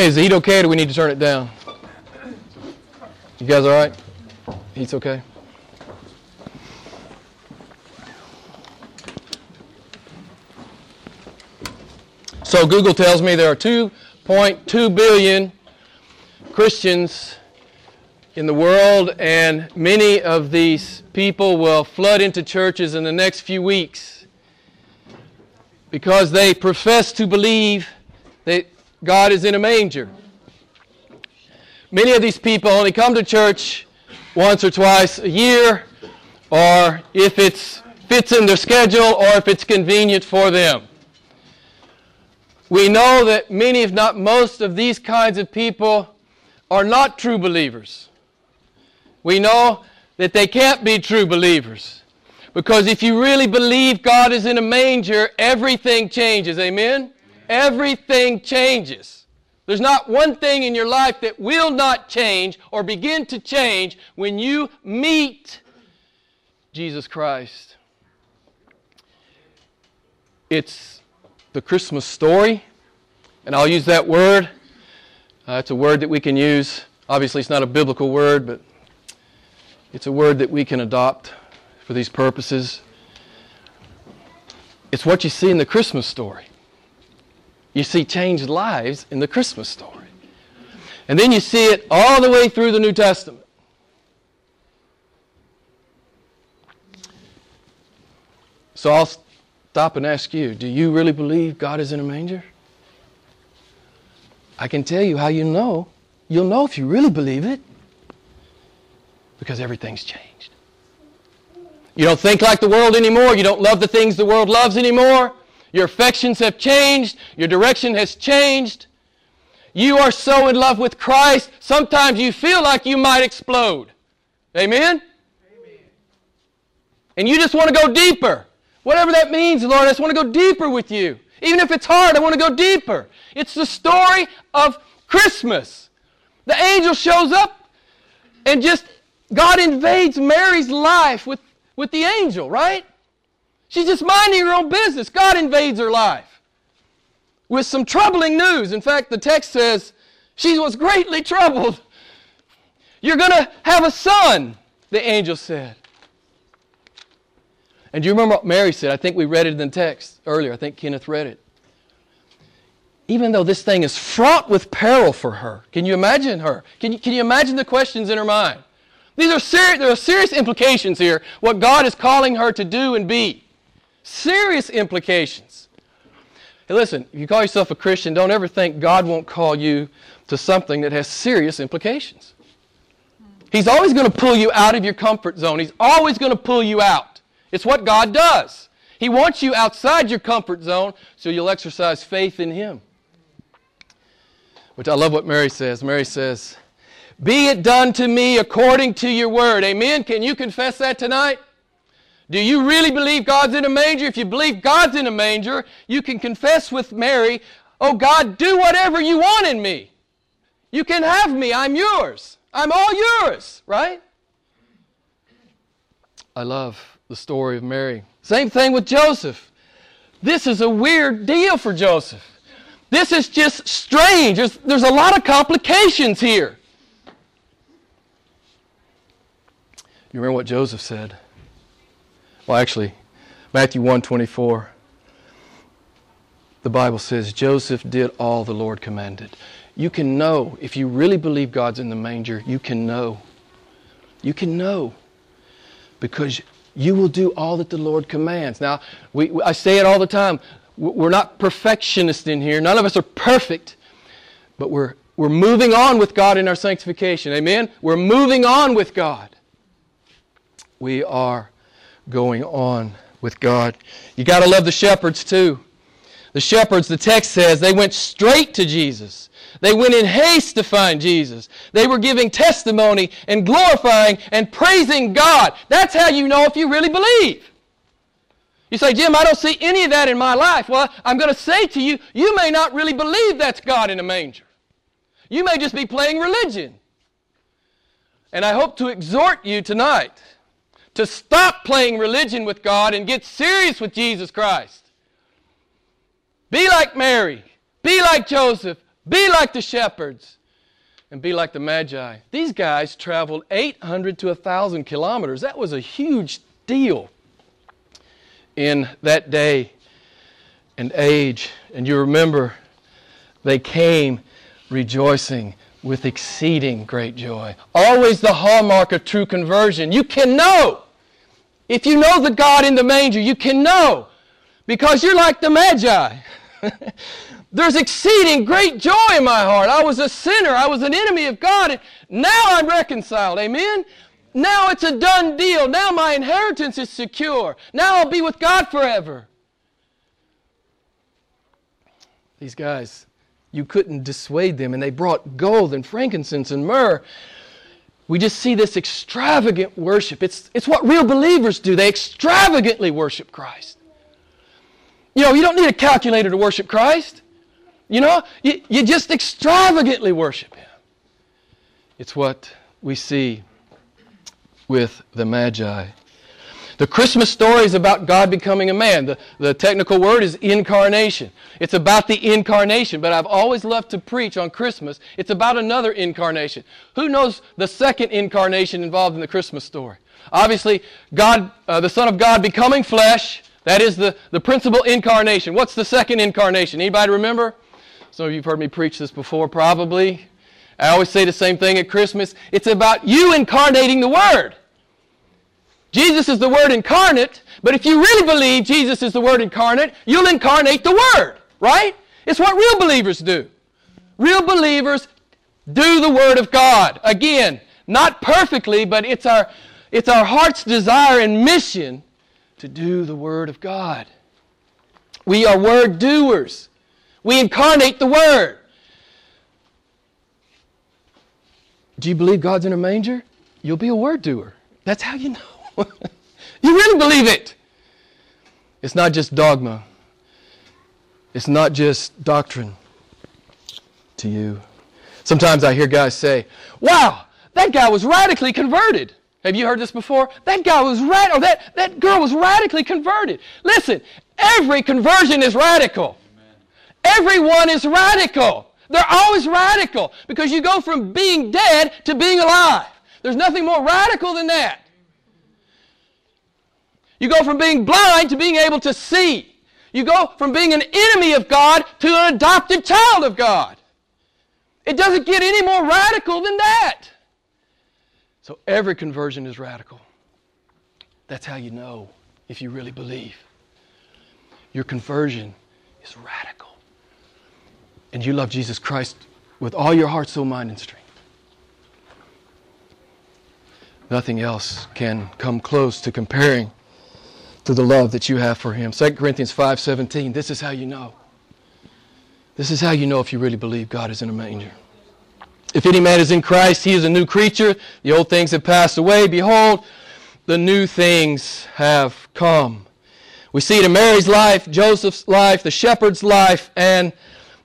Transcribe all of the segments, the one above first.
Hey, is the heat okay or do we need to turn it down? You guys all right? Heat's okay? So Google tells me there are 2.2 billion Christians in the world, and many of these people will flood into churches in the next few weeks because they profess to believe that God is in a manger. Many of these people only come to church once or twice a year, or if it fits in their schedule, or if it's convenient for them. We know that many, if not most, of these kinds of people are not true believers. We know that they can't be true believers. Because if you really believe God is in a manger, everything changes. Amen? Everything changes. There's not one thing in your life that will not change or begin to change when you meet Jesus Christ. It's the Christmas story, and I'll use that word. Uh, it's a word that we can use. Obviously, it's not a biblical word, but it's a word that we can adopt for these purposes. It's what you see in the Christmas story. You see changed lives in the Christmas story. And then you see it all the way through the New Testament. So I'll stop and ask you do you really believe God is in a manger? I can tell you how you know. You'll know if you really believe it because everything's changed. You don't think like the world anymore. You don't love the things the world loves anymore. Your affections have changed. Your direction has changed. You are so in love with Christ, sometimes you feel like you might explode. Amen? Amen. And you just want to go deeper. Whatever that means, Lord, I just want to go deeper with you. Even if it's hard, I want to go deeper. It's the story of Christmas. The angel shows up and just, God invades Mary's life with, with the angel, right? She's just minding her own business. God invades her life with some troubling news. In fact, the text says she was greatly troubled. You're going to have a son, the angel said. And do you remember what Mary said? I think we read it in the text earlier. I think Kenneth read it. Even though this thing is fraught with peril for her, can you imagine her? Can you, can you imagine the questions in her mind? These are there are serious implications here, what God is calling her to do and be. Serious implications. Hey, listen, if you call yourself a Christian, don't ever think God won't call you to something that has serious implications. He's always going to pull you out of your comfort zone. He's always going to pull you out. It's what God does. He wants you outside your comfort zone so you'll exercise faith in Him. Which I love what Mary says. Mary says, Be it done to me according to your word. Amen. Can you confess that tonight? Do you really believe God's in a manger? If you believe God's in a manger, you can confess with Mary, Oh God, do whatever you want in me. You can have me. I'm yours. I'm all yours, right? I love the story of Mary. Same thing with Joseph. This is a weird deal for Joseph. This is just strange. There's, there's a lot of complications here. You remember what Joseph said? Well, actually, Matthew 124. The Bible says Joseph did all the Lord commanded. You can know, if you really believe God's in the manger, you can know. You can know because you will do all that the Lord commands. Now, we, I say it all the time. We're not perfectionists in here. None of us are perfect, but we're, we're moving on with God in our sanctification. Amen? We're moving on with God. We are going on with God. You got to love the shepherds too. The shepherds, the text says, they went straight to Jesus. They went in haste to find Jesus. They were giving testimony and glorifying and praising God. That's how you know if you really believe. You say, Jim, I don't see any of that in my life. Well, I'm going to say to you, you may not really believe that's God in a manger. You may just be playing religion. And I hope to exhort you tonight to stop playing religion with God and get serious with Jesus Christ. Be like Mary. Be like Joseph. Be like the shepherds and be like the Magi. These guys traveled 800 to 1,000 kilometers. That was a huge deal in that day and age. And you remember, they came rejoicing with exceeding great joy. Always the hallmark of true conversion. You can know. If you know the God in the manger, you can know because you're like the Magi. There's exceeding great joy in my heart. I was a sinner. I was an enemy of God. And now I'm reconciled. Amen? Now it's a done deal. Now my inheritance is secure. Now I'll be with God forever. These guys, you couldn't dissuade them, and they brought gold and frankincense and myrrh. We just see this extravagant worship. It's, it's what real believers do. They extravagantly worship Christ. You know, you don't need a calculator to worship Christ. You know, you, you just extravagantly worship Him. It's what we see with the Magi. The Christmas story is about God becoming a man. The, the technical word is incarnation. It's about the incarnation, but I've always loved to preach on Christmas. It's about another incarnation. Who knows the second incarnation involved in the Christmas story? Obviously, God, uh, the Son of God becoming flesh. That is the, the principal incarnation. What's the second incarnation? Anybody remember? Some of you have heard me preach this before, probably. I always say the same thing at Christmas. It's about you incarnating the Word. Jesus is the Word incarnate, but if you really believe Jesus is the Word incarnate, you'll incarnate the Word, right? It's what real believers do. Real believers do the Word of God. Again, not perfectly, but it's our, it's our heart's desire and mission to do the Word of God. We are Word doers. We incarnate the Word. Do you believe God's in a manger? You'll be a Word doer. That's how you know. you really believe it. It's not just dogma, it's not just doctrine to you. Sometimes I hear guys say, Wow, that guy was radically converted. Have you heard this before? That guy was rad or that, that girl was radically converted. Listen, every conversion is radical. Amen. Everyone is radical. They're always radical because you go from being dead to being alive. There's nothing more radical than that. You go from being blind to being able to see. You go from being an enemy of God to an adopted child of God. It doesn't get any more radical than that. So every conversion is radical. That's how you know if you really believe. Your conversion is radical. And you love Jesus Christ with all your heart, soul, mind, and strength. Nothing else can come close to comparing to the love that you have for him. 2 Corinthians 5:17. This is how you know. This is how you know if you really believe God is in a manger. If any man is in Christ, he is a new creature. The old things have passed away. Behold, the new things have come. We see it in Mary's life, Joseph's life, the shepherd's life, and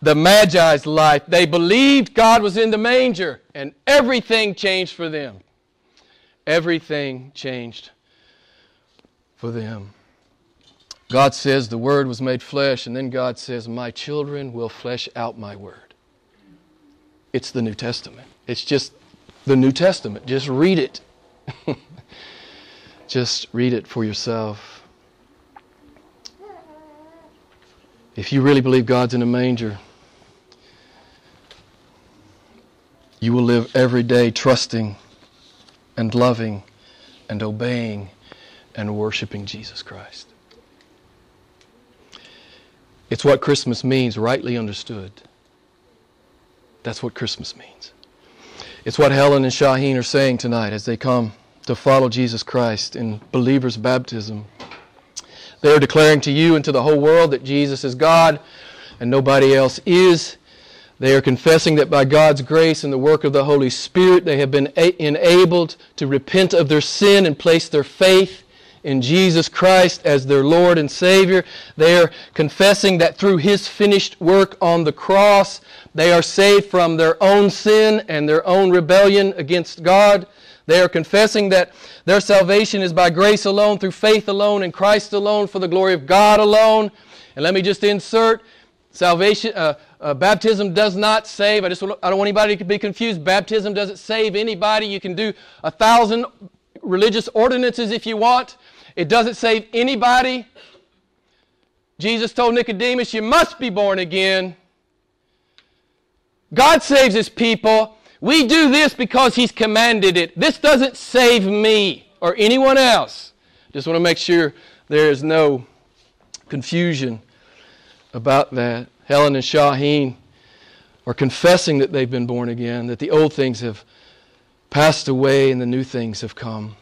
the Magi's life. They believed God was in the manger, and everything changed for them. Everything changed for them. God says the Word was made flesh, and then God says, My children will flesh out my Word. It's the New Testament. It's just the New Testament. Just read it. just read it for yourself. If you really believe God's in a manger, you will live every day trusting and loving and obeying and worshiping Jesus Christ. It's what Christmas means, rightly understood. That's what Christmas means. It's what Helen and Shaheen are saying tonight as they come to follow Jesus Christ in believers' baptism. They are declaring to you and to the whole world that Jesus is God and nobody else is. They are confessing that by God's grace and the work of the Holy Spirit, they have been a- enabled to repent of their sin and place their faith in Jesus Christ as their Lord and Savior. They are confessing that through His finished work on the cross, they are saved from their own sin and their own rebellion against God. They are confessing that their salvation is by grace alone, through faith alone, in Christ alone, for the glory of God alone. And let me just insert Salvation, uh, uh, baptism does not save. I just I don't want anybody to be confused. Baptism doesn't save anybody. You can do a thousand religious ordinances if you want. It doesn't save anybody. Jesus told Nicodemus, "You must be born again." God saves His people. We do this because He's commanded it. This doesn't save me or anyone else. Just want to make sure there is no confusion about that. Helen and Shaheen are confessing that they've been born again, that the old things have passed away and the new things have come.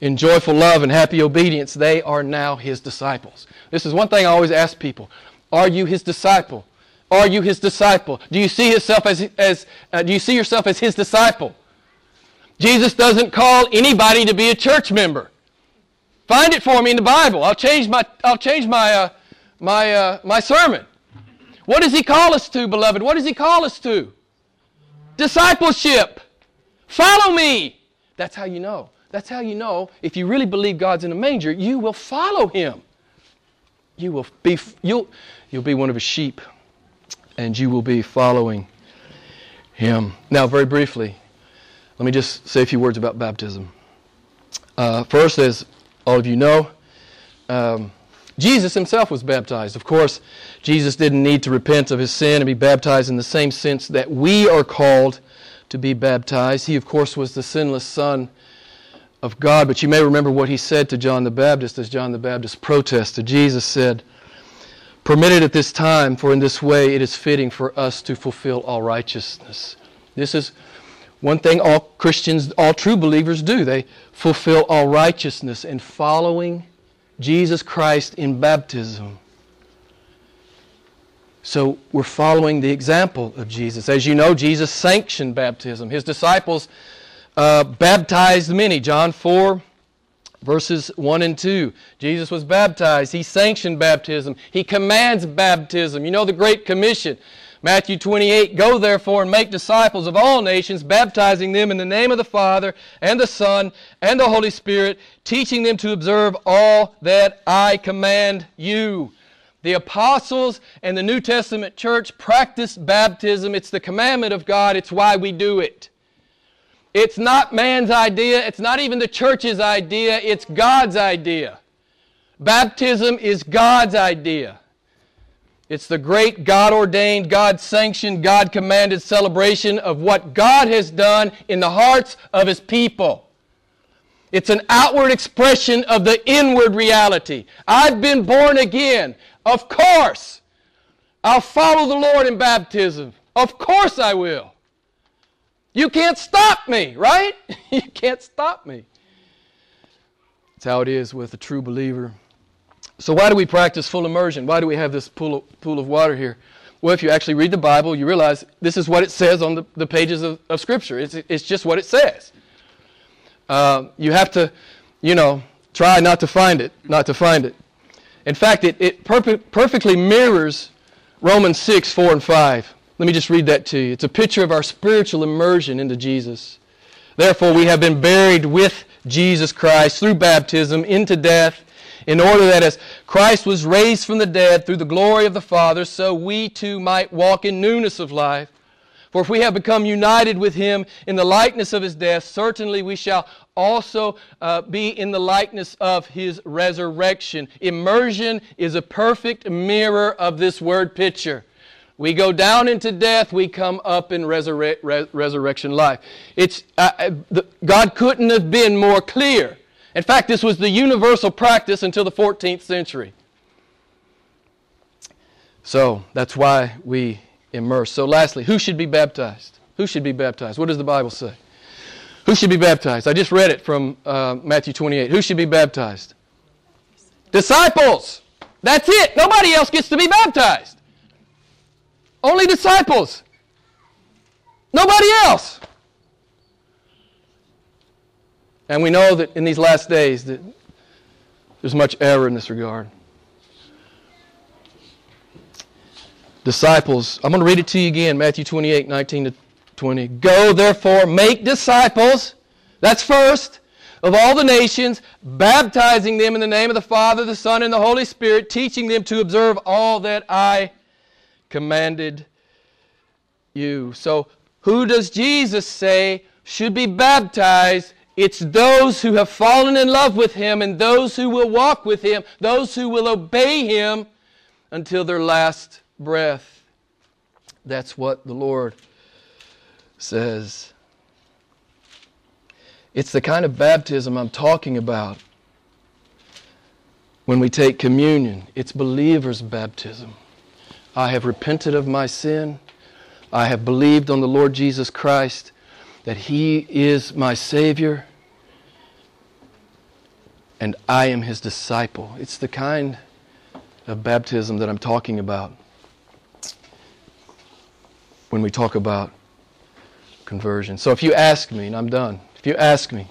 In joyful love and happy obedience, they are now His disciples. This is one thing I always ask people Are you His disciple? Are you His disciple? Do you see yourself as, as uh, do you see yourself as His disciple? Jesus doesn't call anybody to be a church member. Find it for me in the Bible. I'll change my, I'll change my, uh, my, uh, my sermon. What does he call us to, beloved? What does he call us to? Discipleship. Follow me. That's how you know. That's how you know if you really believe God's in a manger, you will follow him. You will be, you'll, you'll be one of his sheep, and you will be following him. Now, very briefly, let me just say a few words about baptism. Uh, first, as all of you know, um, Jesus himself was baptized. Of course, Jesus didn't need to repent of his sin and be baptized in the same sense that we are called to be baptized. He, of course, was the sinless Son of God. But you may remember what he said to John the Baptist as John the Baptist protested. Jesus said, Permit it at this time, for in this way it is fitting for us to fulfill all righteousness. This is one thing all Christians, all true believers do. They fulfill all righteousness in following Jesus Christ in baptism. So we're following the example of Jesus. As you know, Jesus sanctioned baptism. His disciples uh, baptized many. John 4, verses 1 and 2. Jesus was baptized. He sanctioned baptism. He commands baptism. You know the Great Commission. Matthew 28 Go therefore and make disciples of all nations, baptizing them in the name of the Father and the Son and the Holy Spirit, teaching them to observe all that I command you. The apostles and the New Testament church practiced baptism. It's the commandment of God, it's why we do it. It's not man's idea, it's not even the church's idea, it's God's idea. Baptism is God's idea. It's the great God ordained, God sanctioned, God commanded celebration of what God has done in the hearts of His people. It's an outward expression of the inward reality. I've been born again. Of course. I'll follow the Lord in baptism. Of course I will. You can't stop me, right? you can't stop me. That's how it is with a true believer. So, why do we practice full immersion? Why do we have this pool of, pool of water here? Well, if you actually read the Bible, you realize this is what it says on the, the pages of, of Scripture. It's, it's just what it says. Uh, you have to, you know, try not to find it, not to find it. In fact, it, it perpe- perfectly mirrors Romans 6, 4, and 5. Let me just read that to you. It's a picture of our spiritual immersion into Jesus. Therefore, we have been buried with Jesus Christ through baptism into death in order that as Christ was raised from the dead through the glory of the Father, so we too might walk in newness of life. For if we have become united with him in the likeness of his death, certainly we shall also uh, be in the likeness of his resurrection. Immersion is a perfect mirror of this word picture. We go down into death, we come up in resurre- re- resurrection life. It's, uh, uh the, God couldn't have been more clear. In fact, this was the universal practice until the 14th century. So that's why we immerse. So, lastly, who should be baptized? Who should be baptized? What does the Bible say? Who should be baptized? I just read it from uh, Matthew 28. Who should be baptized? Disciples. That's it. Nobody else gets to be baptized. Only disciples. Nobody else. And we know that in these last days that there's much error in this regard. Disciples, I'm going to read it to you again, Matthew 28, 19 to 20. Go therefore, make disciples, that's first, of all the nations, baptizing them in the name of the Father, the Son, and the Holy Spirit, teaching them to observe all that I commanded you. So, who does Jesus say should be baptized? It's those who have fallen in love with Him and those who will walk with Him, those who will obey Him until their last breath. That's what the Lord says. It's the kind of baptism I'm talking about when we take communion. It's believer's baptism. I have repented of my sin. I have believed on the Lord Jesus Christ that He is my Savior and I am His disciple. It's the kind of baptism that I'm talking about when we talk about conversion. So if you ask me, and I'm done, if you ask me,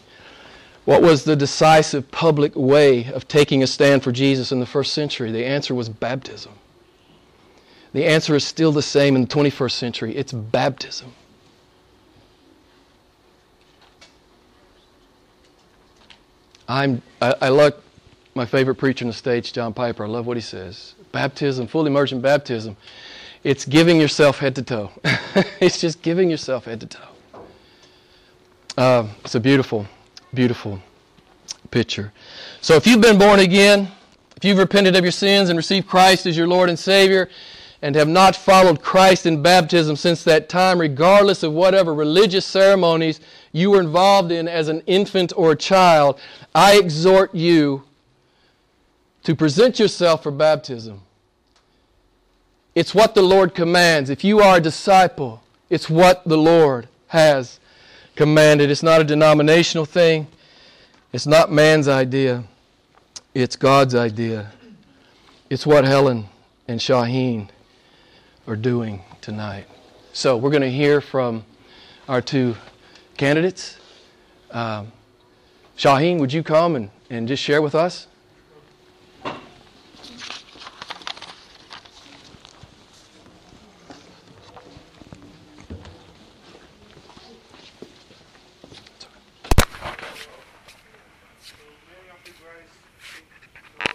what was the decisive public way of taking a stand for Jesus in the first century? The answer was baptism. The answer is still the same in the 21st century it's baptism. I'm, I, I like my favorite preacher on the stage, John Piper. I love what he says. Baptism, full immersion baptism, it's giving yourself head to toe. it's just giving yourself head to toe. Uh, it's a beautiful, beautiful picture. So if you've been born again, if you've repented of your sins and received Christ as your Lord and Savior, and have not followed Christ in baptism since that time, regardless of whatever religious ceremonies you were involved in as an infant or a child, I exhort you to present yourself for baptism. It's what the Lord commands. If you are a disciple, it's what the Lord has commanded. It's not a denominational thing, it's not man's idea, it's God's idea. It's what Helen and Shaheen are doing tonight. So we're going to hear from our two candidates. Um, Shaheen, would you come and, and just share with us?